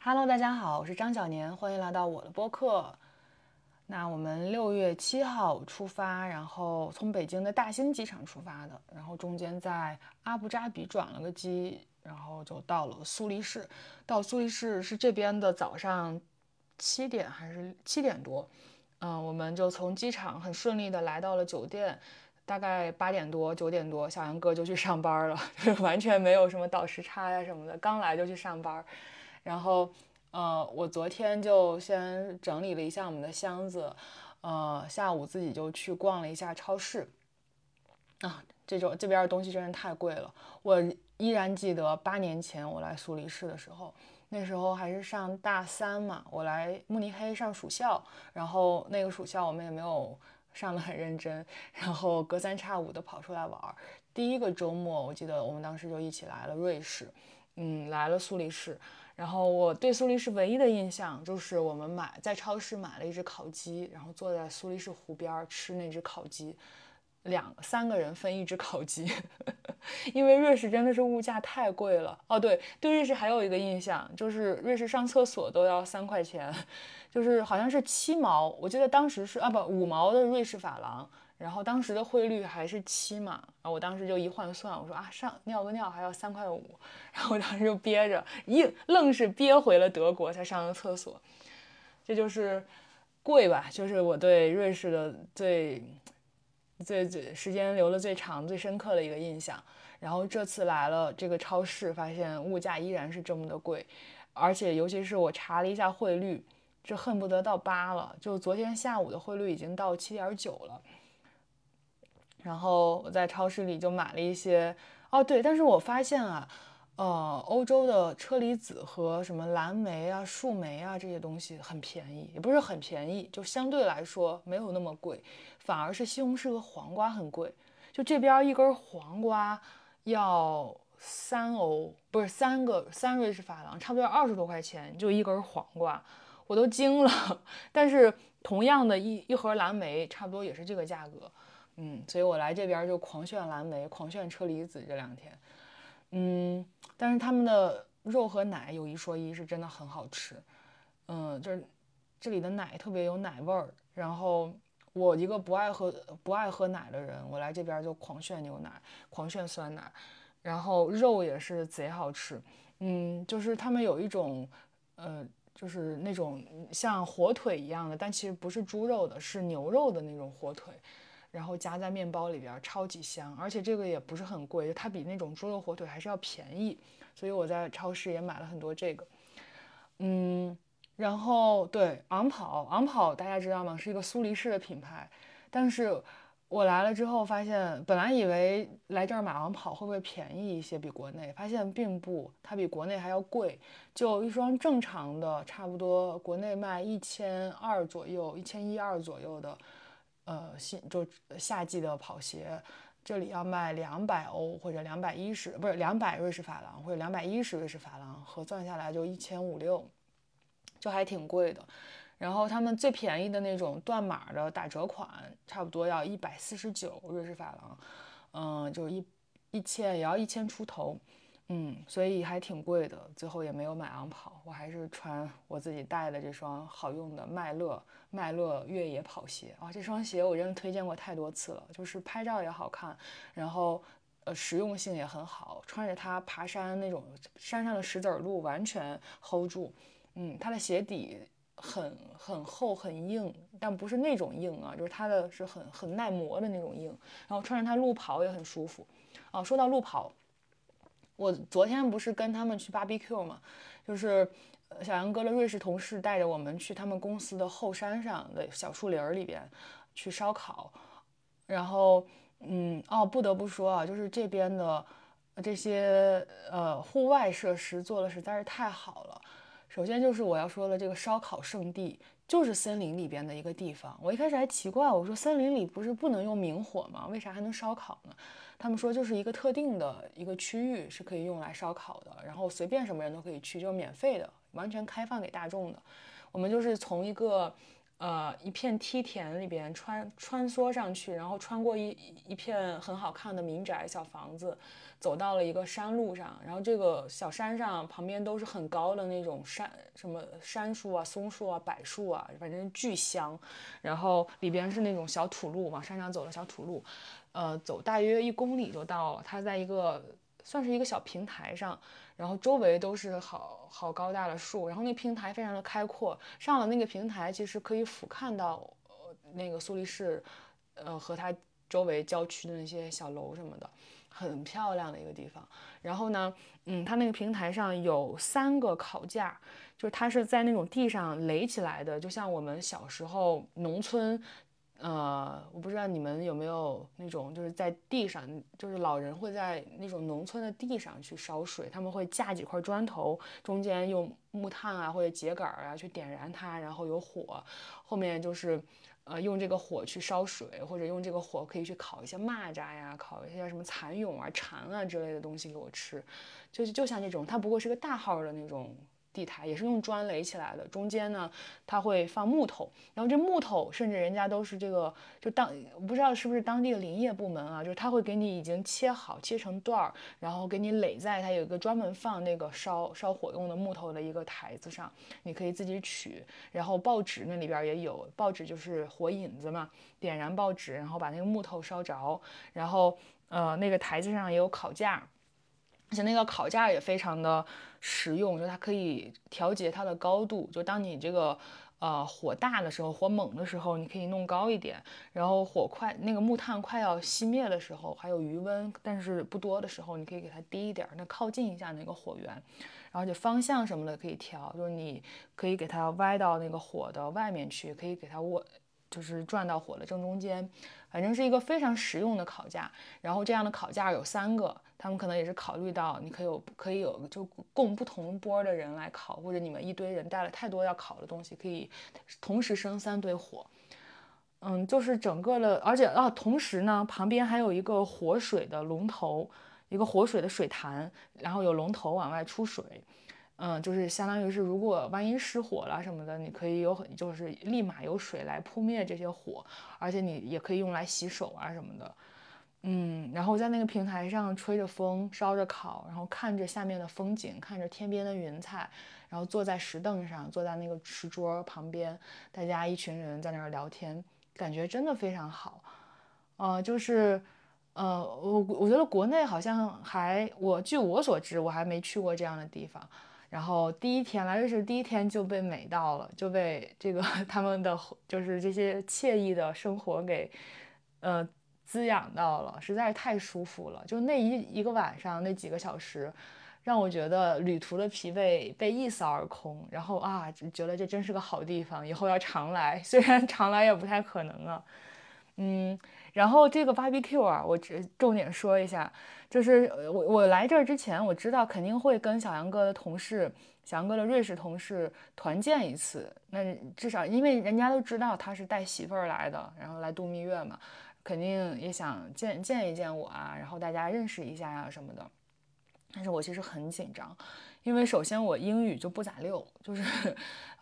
Hello，大家好，我是张小年，欢迎来到我的播客。那我们六月七号出发，然后从北京的大兴机场出发的，然后中间在阿布扎比转了个机，然后就到了苏黎世。到苏黎世是这边的早上七点还是七点多？嗯，我们就从机场很顺利的来到了酒店，大概八点多九点多，小杨哥就去上班了，完全没有什么倒时差呀什么的，刚来就去上班。然后，呃，我昨天就先整理了一下我们的箱子，呃，下午自己就去逛了一下超市。啊，这种这边的东西真是太贵了。我依然记得八年前我来苏黎世的时候，那时候还是上大三嘛，我来慕尼黑上暑校，然后那个暑校我们也没有上得很认真，然后隔三差五的跑出来玩。第一个周末，我记得我们当时就一起来了瑞士，嗯，来了苏黎世。然后我对苏黎世唯一的印象就是我们买在超市买了一只烤鸡，然后坐在苏黎世湖边吃那只烤鸡，两三个人分一只烤鸡，因为瑞士真的是物价太贵了。哦，对，对瑞士还有一个印象就是瑞士上厕所都要三块钱，就是好像是七毛，我记得当时是啊不五毛的瑞士法郎。然后当时的汇率还是七嘛，然后我当时就一换算，我说啊上尿个尿还要三块五，然后我当时就憋着，硬愣是憋回了德国才上的厕所，这就是贵吧，就是我对瑞士的最最最时间留的最长、最深刻的一个印象。然后这次来了这个超市，发现物价依然是这么的贵，而且尤其是我查了一下汇率，这恨不得到八了，就昨天下午的汇率已经到七点九了。然后我在超市里就买了一些哦，对，但是我发现啊，呃，欧洲的车厘子和什么蓝莓啊、树莓啊这些东西很便宜，也不是很便宜，就相对来说没有那么贵，反而是西红柿和黄瓜很贵。就这边一根黄瓜要三欧，不是三个三瑞士法郎，差不多要二十多块钱就一根黄瓜，我都惊了。但是同样的一一盒蓝莓，差不多也是这个价格。嗯，所以我来这边就狂炫蓝莓，狂炫车厘子这两天。嗯，但是他们的肉和奶有一说一，是真的很好吃。嗯，就是这里的奶特别有奶味儿。然后我一个不爱喝不爱喝奶的人，我来这边就狂炫牛奶，狂炫酸奶。然后肉也是贼好吃。嗯，就是他们有一种，呃，就是那种像火腿一样的，但其实不是猪肉的，是牛肉的那种火腿。然后夹在面包里边，超级香，而且这个也不是很贵，它比那种猪肉火腿还是要便宜，所以我在超市也买了很多这个。嗯，然后对昂跑，昂跑大家知道吗？是一个苏黎世的品牌，但是我来了之后发现，本来以为来这儿买昂跑会不会便宜一些，比国内，发现并不，它比国内还要贵。就一双正常的，差不多国内卖一千二左右，一千一二左右的。呃，新就夏季的跑鞋，这里要卖两百欧或者两百一十，不是两百瑞士法郎或者两百一十瑞士法郎，核算下来就一千五六，就还挺贵的。然后他们最便宜的那种断码的打折款，差不多要一百四十九瑞士法郎，嗯，就一一千也要一千出头。嗯，所以还挺贵的，最后也没有买昂跑，我还是穿我自己带的这双好用的麦乐麦乐越野跑鞋啊。这双鞋我真的推荐过太多次了，就是拍照也好看，然后呃实用性也很好，穿着它爬山那种山上的石子路完全 hold 住。嗯，它的鞋底很很厚很硬，但不是那种硬啊，就是它的是很很耐磨的那种硬，然后穿着它路跑也很舒服。哦，说到路跑。我昨天不是跟他们去 barbecue 嘛，就是小杨哥的瑞士同事带着我们去他们公司的后山上的小树林里边去烧烤，然后，嗯，哦，不得不说啊，就是这边的这些呃户外设施做的实在是太好了。首先就是我要说的这个烧烤圣地，就是森林里边的一个地方。我一开始还奇怪，我说森林里不是不能用明火吗？为啥还能烧烤呢？他们说就是一个特定的一个区域是可以用来烧烤的，然后随便什么人都可以去，就免费的，完全开放给大众的。我们就是从一个呃一片梯田里边穿穿梭上去，然后穿过一一片很好看的民宅小房子。走到了一个山路上，然后这个小山上旁边都是很高的那种山，什么杉树啊、松树啊、柏树啊，反正巨香。然后里边是那种小土路，往山上走的小土路，呃，走大约一公里就到了。它在一个算是一个小平台上，然后周围都是好好高大的树，然后那平台非常的开阔。上了那个平台，其实可以俯瞰到那个苏黎世，呃，和它周围郊区的那些小楼什么的。很漂亮的一个地方，然后呢，嗯，它那个平台上有三个烤架，就是它是在那种地上垒起来的，就像我们小时候农村，呃，我不知道你们有没有那种，就是在地上，就是老人会在那种农村的地上去烧水，他们会架几块砖头，中间用木炭啊或者秸秆啊去点燃它，然后有火，后面就是。呃，用这个火去烧水，或者用这个火可以去烤一些蚂蚱呀，烤一些什么蚕蛹啊、蝉啊之类的东西给我吃，就是就像这种，它不过是个大号的那种。地台也是用砖垒起来的，中间呢，它会放木头，然后这木头甚至人家都是这个，就当我不知道是不是当地的林业部门啊，就是他会给你已经切好，切成段儿，然后给你垒在它有一个专门放那个烧烧火用的木头的一个台子上，你可以自己取，然后报纸那里边也有，报纸就是火引子嘛，点燃报纸，然后把那个木头烧着，然后呃那个台子上也有烤架。而且那个烤架也非常的实用，就它可以调节它的高度，就当你这个呃火大的时候，火猛的时候，你可以弄高一点，然后火快那个木炭快要熄灭的时候，还有余温但是不多的时候，你可以给它低一点，那靠近一下那个火源，然后就方向什么的可以调，就是你可以给它歪到那个火的外面去，可以给它握，就是转到火的正中间，反正是一个非常实用的烤架。然后这样的烤架有三个。他们可能也是考虑到你可以有可以有就供不同波的人来烤，或者你们一堆人带了太多要烤的东西，可以同时生三堆火。嗯，就是整个的，而且啊，同时呢，旁边还有一个活水的龙头，一个活水的水潭，然后有龙头往外出水。嗯，就是相当于是如果万一失火了什么的，你可以有很就是立马有水来扑灭这些火，而且你也可以用来洗手啊什么的。嗯，然后在那个平台上吹着风，烧着烤，然后看着下面的风景，看着天边的云彩，然后坐在石凳上，坐在那个石桌旁边，大家一群人在那儿聊天，感觉真的非常好。呃，就是，呃，我我觉得国内好像还，我据我所知，我还没去过这样的地方。然后第一天来瑞士，第一天就被美到了，就被这个 他们的就是这些惬意的生活给，呃。滋养到了，实在是太舒服了。就那一一个晚上，那几个小时，让我觉得旅途的疲惫被一扫而空。然后啊，觉得这真是个好地方，以后要常来。虽然常来也不太可能啊。嗯，然后这个 barbecue 啊，我只重点说一下，就是我我来这儿之前，我知道肯定会跟小杨哥的同事，小杨哥的瑞士同事团建一次。那至少因为人家都知道他是带媳妇儿来的，然后来度蜜月嘛。肯定也想见见一见我啊，然后大家认识一下呀什么的。但是我其实很紧张，因为首先我英语就不咋溜，就是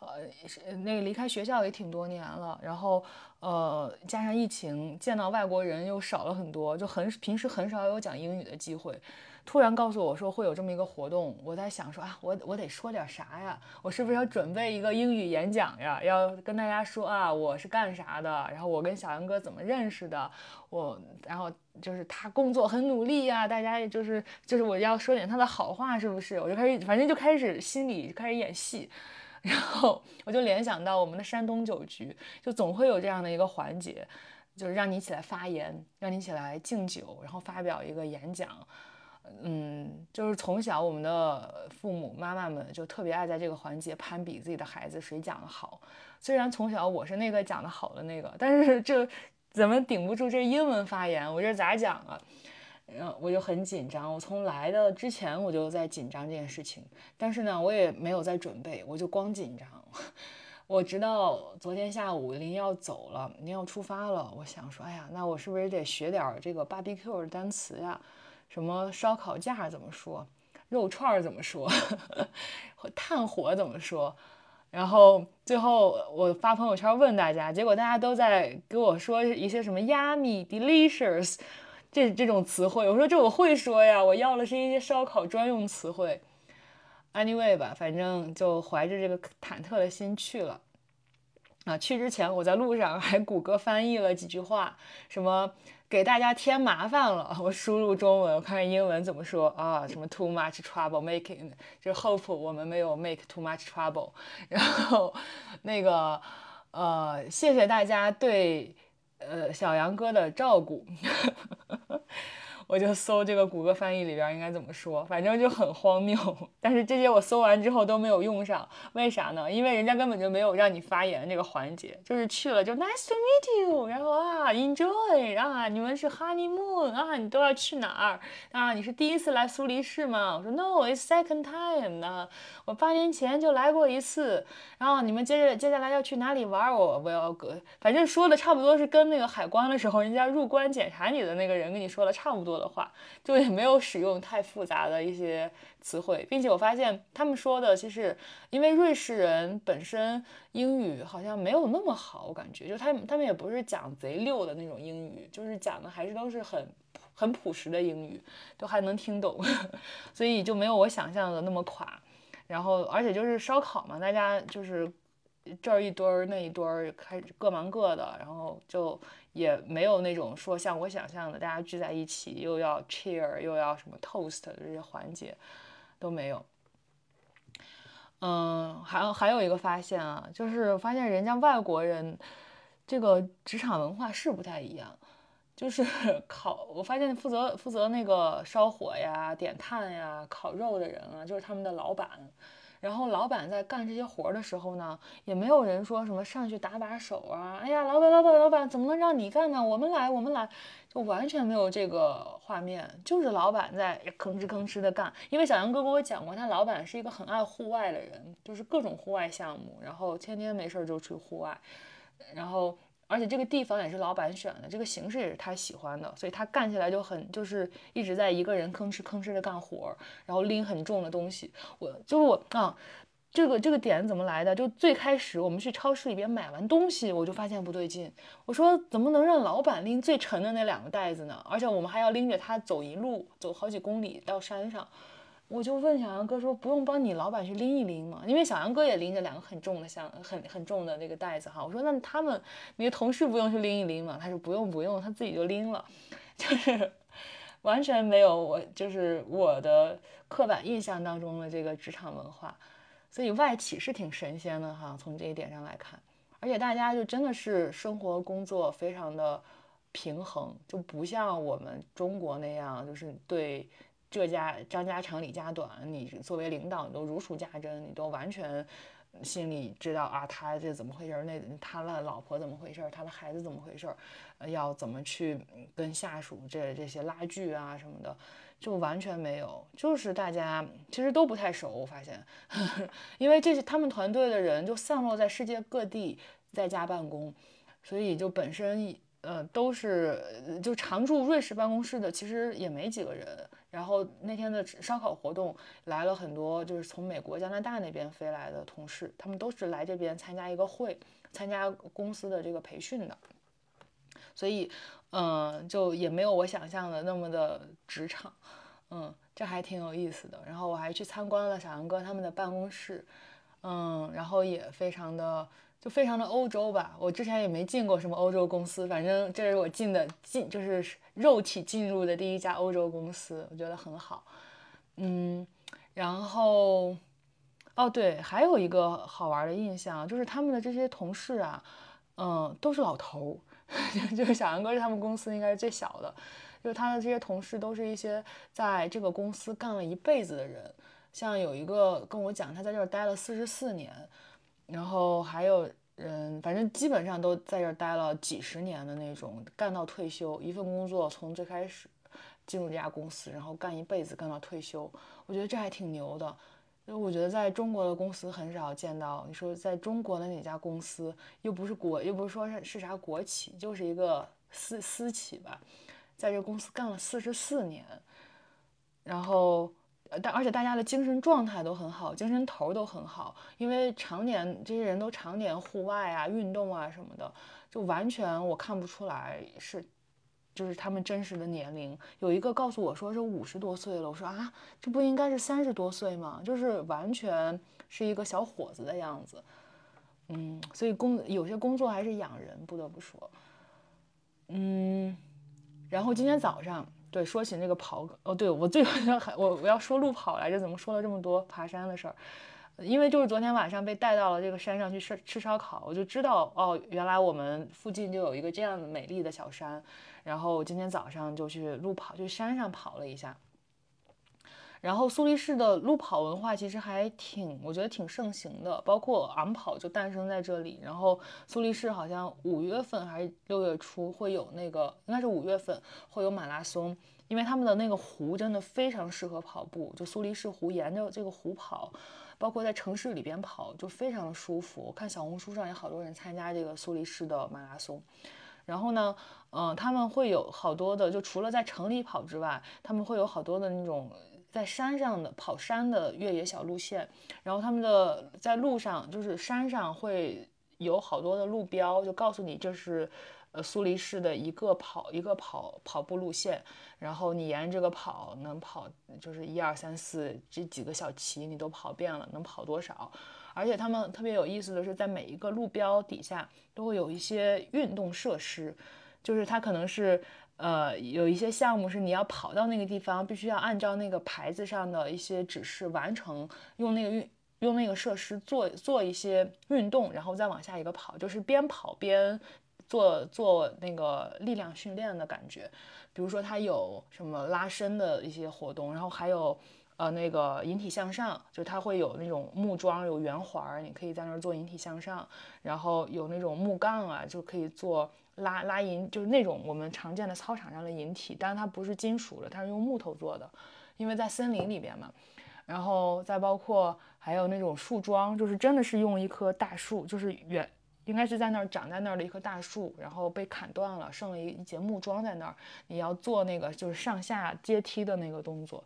呃那个离开学校也挺多年了，然后呃加上疫情，见到外国人又少了很多，就很平时很少有讲英语的机会。突然告诉我说会有这么一个活动，我在想说啊，我我得说点啥呀？我是不是要准备一个英语演讲呀？要跟大家说啊，我是干啥的？然后我跟小杨哥怎么认识的？我然后就是他工作很努力呀，大家就是就是我要说点他的好话，是不是？我就开始反正就开始心里开始演戏，然后我就联想到我们的山东酒局，就总会有这样的一个环节，就是让你起来发言，让你起来敬酒，然后发表一个演讲。嗯，就是从小我们的父母妈妈们就特别爱在这个环节攀比自己的孩子谁讲的好。虽然从小我是那个讲的好的那个，但是这怎么顶不住这英文发言？我这咋讲啊？嗯，我就很紧张。我从来的之前我就在紧张这件事情，但是呢，我也没有在准备，我就光紧张。我直到昨天下午临要走了，临要出发了，我想说，哎呀，那我是不是得学点这个 barbecue 的单词呀？什么烧烤架怎么说？肉串怎么说？炭火怎么说？然后最后我发朋友圈问大家，结果大家都在给我说一些什么 yummy、delicious 这这种词汇。我说这我会说呀，我要的是一些烧烤专用词汇。Anyway 吧，反正就怀着这个忐忑的心去了。啊，去之前我在路上还谷歌翻译了几句话，什么给大家添麻烦了，我输入中文，我看看英文怎么说啊？什么 too much trouble making，就是 hope 我们没有 make too much trouble。然后那个呃，谢谢大家对呃小杨哥的照顾。我就搜这个谷歌翻译里边应该怎么说，反正就很荒谬。但是这些我搜完之后都没有用上，为啥呢？因为人家根本就没有让你发言这个环节，就是去了就 nice to meet you，然后啊 enjoy，啊你们是 honeymoon 啊你都要去哪儿啊？你是第一次来苏黎世吗？我说 no，it's second time 呢，我八年前就来过一次。然后你们接着接下来要去哪里玩？我我要搁，反正说的差不多是跟那个海关的时候人家入关检查你的那个人跟你说的差不多。的话，就也没有使用太复杂的一些词汇，并且我发现他们说的其实，因为瑞士人本身英语好像没有那么好，我感觉就他们他们也不是讲贼溜的那种英语，就是讲的还是都是很很朴实的英语，都还能听懂，所以就没有我想象的那么垮。然后而且就是烧烤嘛，大家就是这儿一堆儿那一堆儿，开各忙各的，然后就。也没有那种说像我想象的，大家聚在一起又要 cheer 又要什么 toast 的这些环节都没有。嗯，还有还有一个发现啊，就是发现人家外国人这个职场文化是不太一样。就是烤，我发现负责负责那个烧火呀、点炭呀、烤肉的人啊，就是他们的老板。然后老板在干这些活的时候呢，也没有人说什么上去打把手啊，哎呀，老板，老板，老板，怎么能让你干呢？我们来，我们来，就完全没有这个画面，就是老板在吭哧吭哧的干。因为小杨哥跟我讲过，他老板是一个很爱户外的人，就是各种户外项目，然后天天没事儿就去户外，然后。而且这个地方也是老板选的，这个形式也是他喜欢的，所以他干起来就很就是一直在一个人吭哧吭哧的干活，然后拎很重的东西。我就是我啊，这个这个点怎么来的？就最开始我们去超市里边买完东西，我就发现不对劲。我说怎么能让老板拎最沉的那两个袋子呢？而且我们还要拎着它走一路，走好几公里到山上。我就问小杨哥说：“不用帮你老板去拎一拎吗？”因为小杨哥也拎着两个很重的箱，很很重的那个袋子哈。我说：“那他们你的同事不用去拎一拎吗？”他说：“不用不用，他自己就拎了。”就是完全没有我就是我的刻板印象当中的这个职场文化，所以外企是挺神仙的哈。从这一点上来看，而且大家就真的是生活工作非常的平衡，就不像我们中国那样，就是对。这家张家长李家短，你作为领导，你都如数家珍，你都完全心里知道啊，他这怎么回事？那他的老婆怎么回事？他的孩子怎么回事？要怎么去跟下属这这些拉锯啊什么的，就完全没有，就是大家其实都不太熟。我发现，因为这些他们团队的人就散落在世界各地，在家办公，所以就本身呃都是就常驻瑞士办公室的，其实也没几个人。然后那天的烧烤活动来了很多，就是从美国、加拿大那边飞来的同事，他们都是来这边参加一个会，参加公司的这个培训的，所以，嗯，就也没有我想象的那么的职场，嗯，这还挺有意思的。然后我还去参观了小杨哥他们的办公室，嗯，然后也非常的。就非常的欧洲吧，我之前也没进过什么欧洲公司，反正这是我进的进就是肉体进入的第一家欧洲公司，我觉得很好。嗯，然后哦对，还有一个好玩的印象就是他们的这些同事啊，嗯，都是老头儿，就是小杨哥是他们公司应该是最小的，就是他的这些同事都是一些在这个公司干了一辈子的人，像有一个跟我讲，他在这儿待了四十四年。然后还有人，反正基本上都在这儿待了几十年的那种，干到退休，一份工作从最开始进入这家公司，然后干一辈子，干到退休。我觉得这还挺牛的，因为我觉得在中国的公司很少见到。你说在中国的哪家公司，又不是国，又不是说是是啥国企，就是一个私私企吧，在这公司干了四十四年，然后但而且大家的精神状态都很好，精神头都很好，因为常年这些人都常年户外啊、运动啊什么的，就完全我看不出来是，就是他们真实的年龄。有一个告诉我说是五十多岁了，我说啊，这不应该是三十多岁吗？就是完全是一个小伙子的样子。嗯，所以工有些工作还是养人，不得不说。嗯，然后今天早上。对，说起那个跑，哦，对我最还我我要说路跑来着，怎么说了这么多爬山的事儿？因为就是昨天晚上被带到了这个山上去吃吃烧烤，我就知道哦，原来我们附近就有一个这样美丽的小山。然后今天早上就去路跑，去山上跑了一下。然后苏黎世的路跑文化其实还挺，我觉得挺盛行的，包括昂跑就诞生在这里。然后苏黎世好像五月份还是六月初会有那个，应该是五月份会有马拉松，因为他们的那个湖真的非常适合跑步，就苏黎世湖沿着这个湖跑，包括在城市里边跑就非常的舒服。我看小红书上也好多人参加这个苏黎世的马拉松。然后呢，嗯，他们会有好多的，就除了在城里跑之外，他们会有好多的那种。在山上的跑山的越野小路线，然后他们的在路上就是山上会有好多的路标，就告诉你这是呃苏黎世的一个跑一个跑跑步路线，然后你沿这个跑能跑就是一二三四这几个小旗你都跑遍了，能跑多少？而且他们特别有意思的是，在每一个路标底下都会有一些运动设施，就是它可能是。呃，有一些项目是你要跑到那个地方，必须要按照那个牌子上的一些指示完成，用那个运用那个设施做做一些运动，然后再往下一个跑，就是边跑边做做那个力量训练的感觉。比如说它有什么拉伸的一些活动，然后还有呃那个引体向上，就它会有那种木桩有圆环，你可以在那儿做引体向上，然后有那种木杠啊，就可以做。拉拉引就是那种我们常见的操场上的引体，但是它不是金属的，它是用木头做的，因为在森林里边嘛。然后再包括还有那种树桩，就是真的是用一棵大树，就是原应该是在那儿长在那儿的一棵大树，然后被砍断了，剩了一节木桩在那儿，你要做那个就是上下阶梯的那个动作，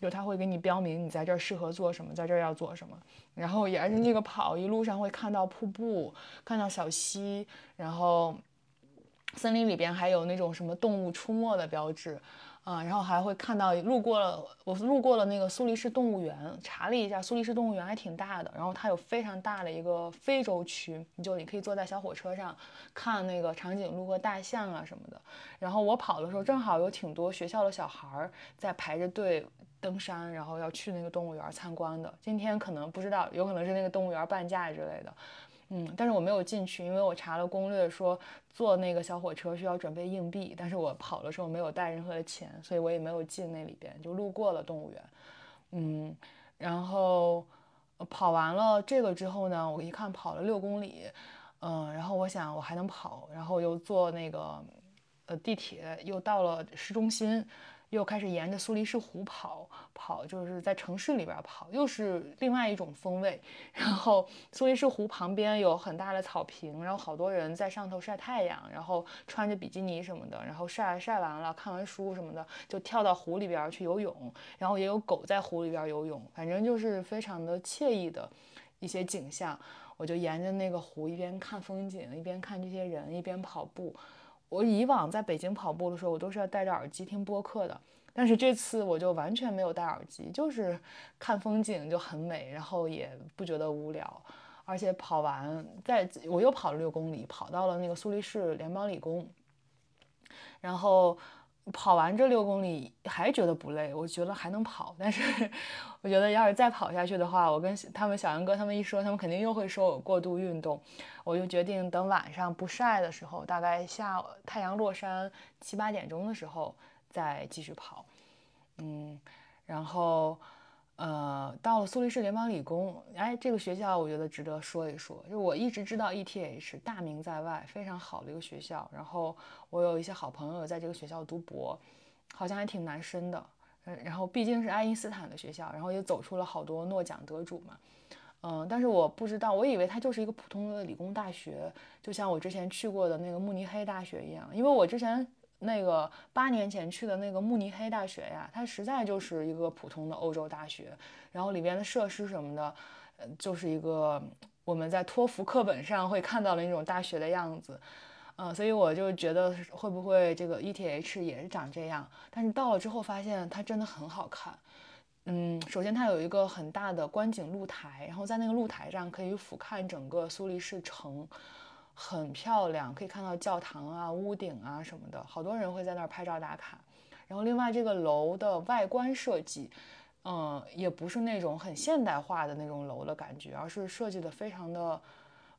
就他会给你标明你在这儿适合做什么，在这儿要做什么。然后沿着那个跑，一路上会看到瀑布，看到小溪，然后。森林里边还有那种什么动物出没的标志，啊，然后还会看到路过了，我路过了那个苏黎世动物园，查了一下，苏黎世动物园还挺大的，然后它有非常大的一个非洲区，你就你可以坐在小火车上看那个长颈鹿和大象啊什么的。然后我跑的时候正好有挺多学校的小孩儿在排着队登山，然后要去那个动物园参观的。今天可能不知道，有可能是那个动物园半价之类的。嗯，但是我没有进去，因为我查了攻略，说坐那个小火车需要准备硬币，但是我跑的时候没有带任何的钱，所以我也没有进那里边，就路过了动物园。嗯，然后跑完了这个之后呢，我一看跑了六公里，嗯，然后我想我还能跑，然后又坐那个呃地铁又到了市中心。又开始沿着苏黎世湖跑跑，就是在城市里边跑，又是另外一种风味。然后苏黎世湖旁边有很大的草坪，然后好多人在上头晒太阳，然后穿着比基尼什么的，然后晒晒完了，看完书什么的，就跳到湖里边去游泳。然后也有狗在湖里边游泳，反正就是非常的惬意的一些景象。我就沿着那个湖一边看风景，一边看这些人，一边跑步。我以往在北京跑步的时候，我都是要戴着耳机听播客的，但是这次我就完全没有戴耳机，就是看风景就很美，然后也不觉得无聊，而且跑完，在我又跑了六公里，跑到了那个苏黎世联邦理工，然后。跑完这六公里还觉得不累，我觉得还能跑，但是我觉得要是再跑下去的话，我跟他们小杨哥他们一说，他们肯定又会说我过度运动。我就决定等晚上不晒的时候，大概下太阳落山七八点钟的时候再继续跑。嗯，然后。呃，到了苏黎世联邦理工，哎，这个学校我觉得值得说一说。就我一直知道 ETH 大名在外，非常好的一个学校。然后我有一些好朋友在这个学校读博，好像还挺难申的。嗯，然后毕竟是爱因斯坦的学校，然后也走出了好多诺奖得主嘛。嗯，但是我不知道，我以为它就是一个普通的理工大学，就像我之前去过的那个慕尼黑大学一样。因为我之前那个八年前去的那个慕尼黑大学呀，它实在就是一个普通的欧洲大学，然后里边的设施什么的，呃，就是一个我们在托福课本上会看到的那种大学的样子，嗯，所以我就觉得会不会这个 ETH 也是长这样？但是到了之后发现它真的很好看。嗯，首先它有一个很大的观景露台，然后在那个露台上可以俯瞰整个苏黎世城，很漂亮，可以看到教堂啊、屋顶啊什么的，好多人会在那儿拍照打卡。然后另外这个楼的外观设计，嗯，也不是那种很现代化的那种楼的感觉，而是设计的非常的，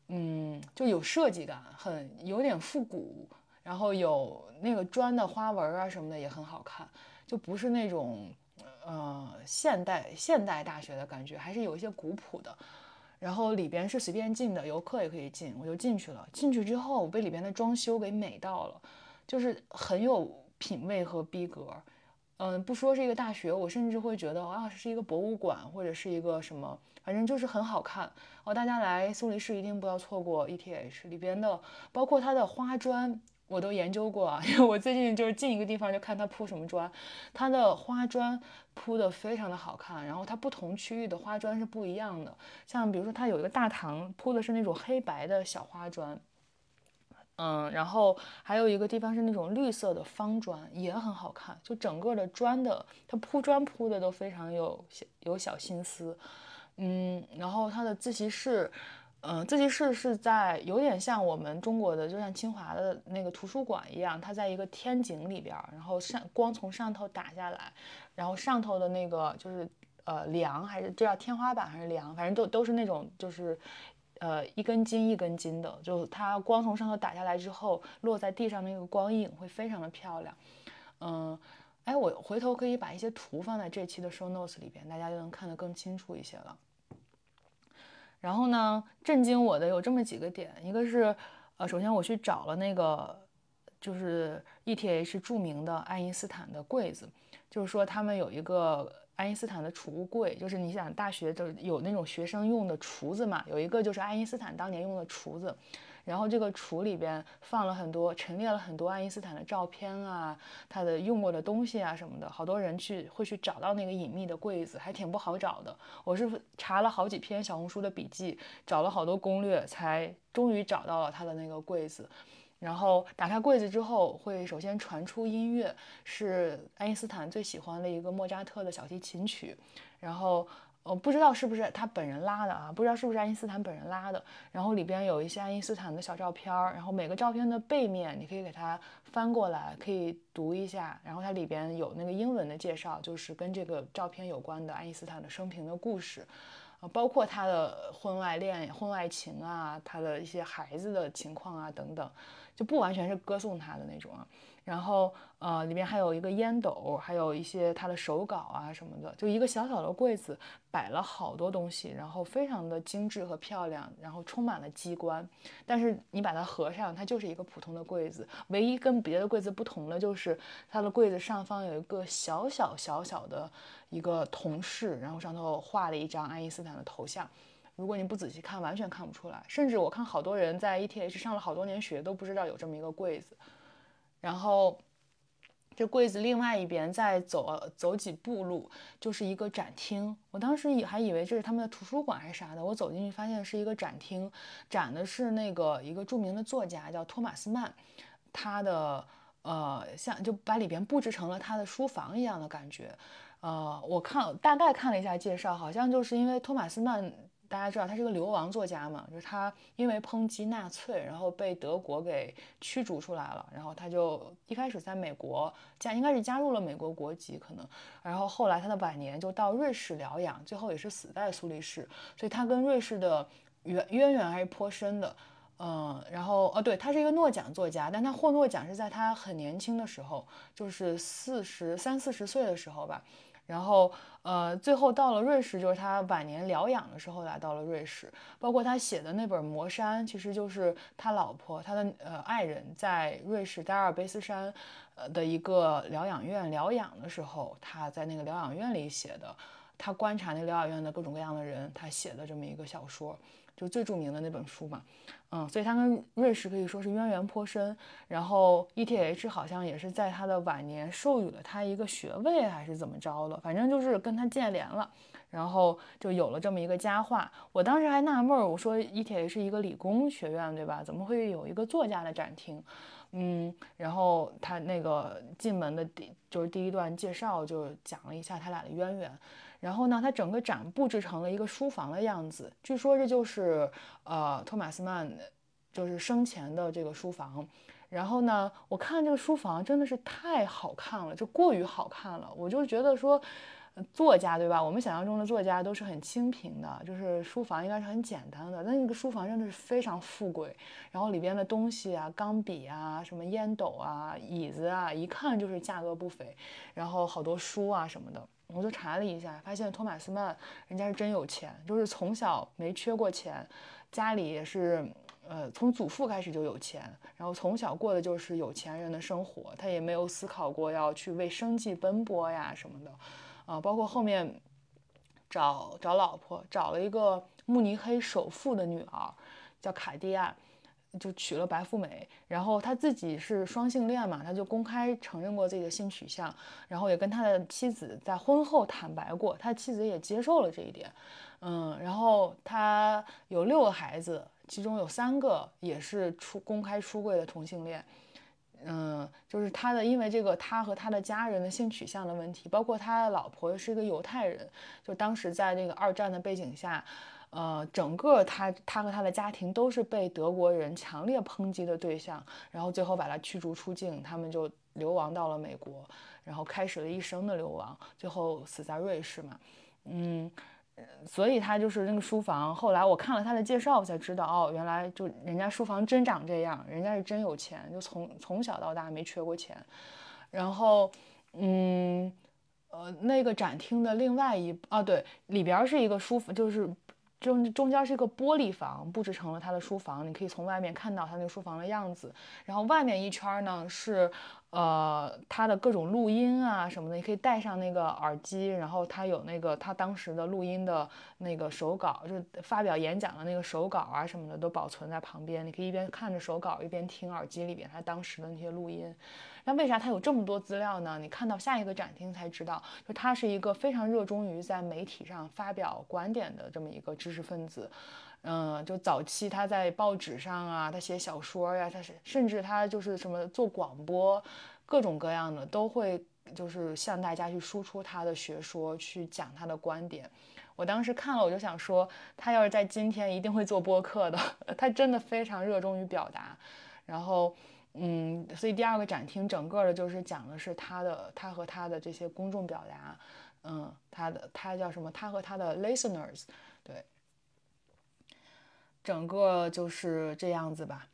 嗯，就有设计感，很有点复古，然后有那个砖的花纹啊什么的也很好看，就不是那种。呃，现代现代大学的感觉还是有一些古朴的，然后里边是随便进的，游客也可以进，我就进去了。进去之后，我被里边的装修给美到了，就是很有品味和逼格。嗯，不说是一个大学，我甚至会觉得啊，是一个博物馆或者是一个什么，反正就是很好看。哦，大家来苏黎世一定不要错过 ETH 里边的，包括它的花砖。我都研究过啊，因为我最近就是进一个地方就看它铺什么砖，它的花砖铺的非常的好看，然后它不同区域的花砖是不一样的，像比如说它有一个大堂铺的是那种黑白的小花砖，嗯，然后还有一个地方是那种绿色的方砖，也很好看，就整个的砖的它铺砖铺的都非常有小有小心思，嗯，然后它的自习室。嗯，自习室是在有点像我们中国的，就像清华的那个图书馆一样，它在一个天井里边，然后上光从上头打下来，然后上头的那个就是呃梁还是这叫天花板还是梁，反正都都是那种就是呃一根筋一根筋的，就它光从上头打下来之后落在地上那个光影会非常的漂亮。嗯，哎，我回头可以把一些图放在这期的 show notes 里边，大家就能看得更清楚一些了。然后呢，震惊我的有这么几个点，一个是，呃，首先我去找了那个，就是 ETH 著名的爱因斯坦的柜子，就是说他们有一个爱因斯坦的储物柜，就是你想大学就有那种学生用的厨子嘛，有一个就是爱因斯坦当年用的厨子。然后这个橱里边放了很多，陈列了很多爱因斯坦的照片啊，他的用过的东西啊什么的，好多人去会去找到那个隐秘的柜子，还挺不好找的。我是查了好几篇小红书的笔记，找了好多攻略，才终于找到了他的那个柜子。然后打开柜子之后，会首先传出音乐，是爱因斯坦最喜欢的一个莫扎特的小提琴曲，然后。我不知道是不是他本人拉的啊？不知道是不是爱因斯坦本人拉的。然后里边有一些爱因斯坦的小照片，然后每个照片的背面你可以给它翻过来，可以读一下。然后它里边有那个英文的介绍，就是跟这个照片有关的爱因斯坦的生平的故事，啊，包括他的婚外恋、婚外情啊，他的一些孩子的情况啊等等，就不完全是歌颂他的那种啊。然后，呃，里面还有一个烟斗，还有一些他的手稿啊什么的，就一个小小的柜子，摆了好多东西，然后非常的精致和漂亮，然后充满了机关。但是你把它合上，它就是一个普通的柜子，唯一跟别的柜子不同的就是它的柜子上方有一个小小小小的一个铜饰，然后上头画了一张爱因斯坦的头像。如果你不仔细看，完全看不出来。甚至我看好多人在 ETH 上了好多年学，都不知道有这么一个柜子。然后，这柜子另外一边再走走几步路，就是一个展厅。我当时以还以为这是他们的图书馆还是啥的，我走进去发现是一个展厅，展的是那个一个著名的作家叫托马斯曼，他的呃像就把里边布置成了他的书房一样的感觉。呃，我看大概看了一下介绍，好像就是因为托马斯曼。大家知道他是个流亡作家嘛？就是他因为抨击纳粹，然后被德国给驱逐出来了。然后他就一开始在美国加，应该是加入了美国国籍可能。然后后来他的晚年就到瑞士疗养，最后也是死在苏黎世。所以他跟瑞士的渊渊源还是颇深的。嗯，然后哦，对他是一个诺奖作家，但他获诺奖是在他很年轻的时候，就是四十三四十岁的时候吧。然后，呃，最后到了瑞士，就是他晚年疗养的时候来到了瑞士。包括他写的那本《魔山》，其实就是他老婆、他的呃爱人在瑞士达尔卑斯山，呃的一个疗养院疗养的时候，他在那个疗养院里写的。他观察那疗养院的各种各样的人，他写的这么一个小说，就最著名的那本书嘛。嗯，所以他跟瑞士可以说是渊源颇深。然后 ETH 好像也是在他的晚年授予了他一个学位，还是怎么着了？反正就是跟他建联了。然后就有了这么一个佳话。我当时还纳闷儿，我说 ETH 是一个理工学院，对吧？怎么会有一个作家的展厅？嗯，然后他那个进门的第就是第一段介绍，就讲了一下他俩的渊源。然后呢，他整个展布置成了一个书房的样子，据说这就是呃托马斯曼就是生前的这个书房。然后呢，我看这个书房真的是太好看了，就过于好看了，我就觉得说。作家对吧？我们想象中的作家都是很清贫的，就是书房应该是很简单的。但那个书房真的是非常富贵，然后里边的东西啊，钢笔啊，什么烟斗啊，椅子啊，一看就是价格不菲。然后好多书啊什么的，我就查了一下，发现托马斯曼人家是真有钱，就是从小没缺过钱，家里也是，呃，从祖父开始就有钱，然后从小过的就是有钱人的生活，他也没有思考过要去为生计奔波呀什么的。啊，包括后面找找老婆，找了一个慕尼黑首富的女儿，叫卡地亚，就娶了白富美。然后他自己是双性恋嘛，他就公开承认过自己的性取向，然后也跟他的妻子在婚后坦白过，他妻子也接受了这一点。嗯，然后他有六个孩子，其中有三个也是出公开出柜的同性恋。嗯，就是他的，因为这个他和他的家人的性取向的问题，包括他的老婆是一个犹太人，就当时在这个二战的背景下，呃，整个他他和他的家庭都是被德国人强烈抨击的对象，然后最后把他驱逐出境，他们就流亡到了美国，然后开始了一生的流亡，最后死在瑞士嘛，嗯。所以他就是那个书房。后来我看了他的介绍，我才知道哦，原来就人家书房真长这样，人家是真有钱，就从从小到大没缺过钱。然后，嗯，呃，那个展厅的另外一啊，对，里边是一个书房，就是中中间是一个玻璃房，布置成了他的书房，你可以从外面看到他那个书房的样子。然后外面一圈呢是。呃，他的各种录音啊什么的，你可以带上那个耳机，然后他有那个他当时的录音的那个手稿，就是发表演讲的那个手稿啊什么的都保存在旁边，你可以一边看着手稿一边听耳机里边他当时的那些录音。那为啥他有这么多资料呢？你看到下一个展厅才知道，就他是一个非常热衷于在媒体上发表观点的这么一个知识分子。嗯，就早期他在报纸上啊，他写小说呀，他是甚至他就是什么做广播，各种各样的都会就是向大家去输出他的学说，去讲他的观点。我当时看了，我就想说，他要是在今天一定会做播客的，他真的非常热衷于表达。然后，嗯，所以第二个展厅整个的就是讲的是他的他和他的这些公众表达，嗯，他的他叫什么？他和他的 listeners，对。整个就是这样子吧，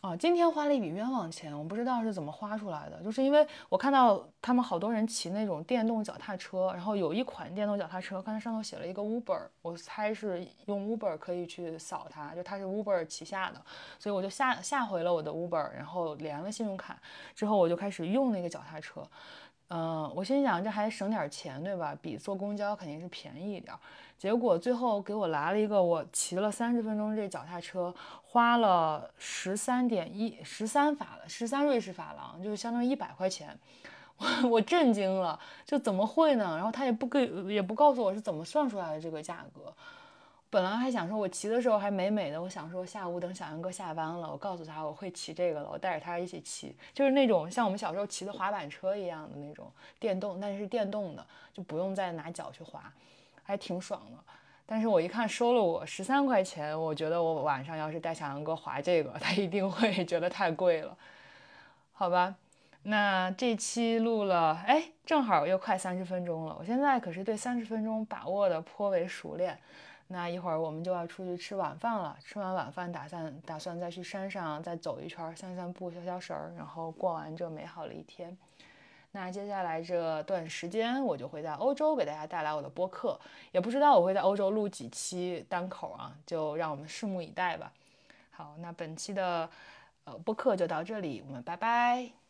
啊，今天花了一笔冤枉钱，我不知道是怎么花出来的，就是因为我看到他们好多人骑那种电动脚踏车，然后有一款电动脚踏车，刚才上头写了一个 Uber，我猜是用 Uber 可以去扫它，就它是 Uber 旗下的，所以我就下下回了我的 Uber，然后连了信用卡之后，我就开始用那个脚踏车，嗯，我心想这还省点钱，对吧？比坐公交肯定是便宜一点。结果最后给我来了一个，我骑了三十分钟这脚踏车，花了十三点一十三法郎，十三瑞士法郎，就是相当于一百块钱，我我震惊了，就怎么会呢？然后他也不给，也不告诉我是怎么算出来的这个价格。本来还想说，我骑的时候还美美的，我想说下午等小杨哥下班了，我告诉他我会骑这个了，我带着他一起骑，就是那种像我们小时候骑的滑板车一样的那种电动，但是电动的，就不用再拿脚去滑。还挺爽的，但是我一看收了我十三块钱，我觉得我晚上要是带小杨哥滑这个，他一定会觉得太贵了，好吧？那这期录了，哎，正好又快三十分钟了，我现在可是对三十分钟把握的颇为熟练。那一会儿我们就要出去吃晚饭了，吃完晚饭打算打算再去山上再走一圈，散散步，消消食儿，然后过完这美好的一天。那接下来这段时间，我就会在欧洲给大家带来我的播客，也不知道我会在欧洲录几期单口啊，就让我们拭目以待吧。好，那本期的呃播客就到这里，我们拜拜。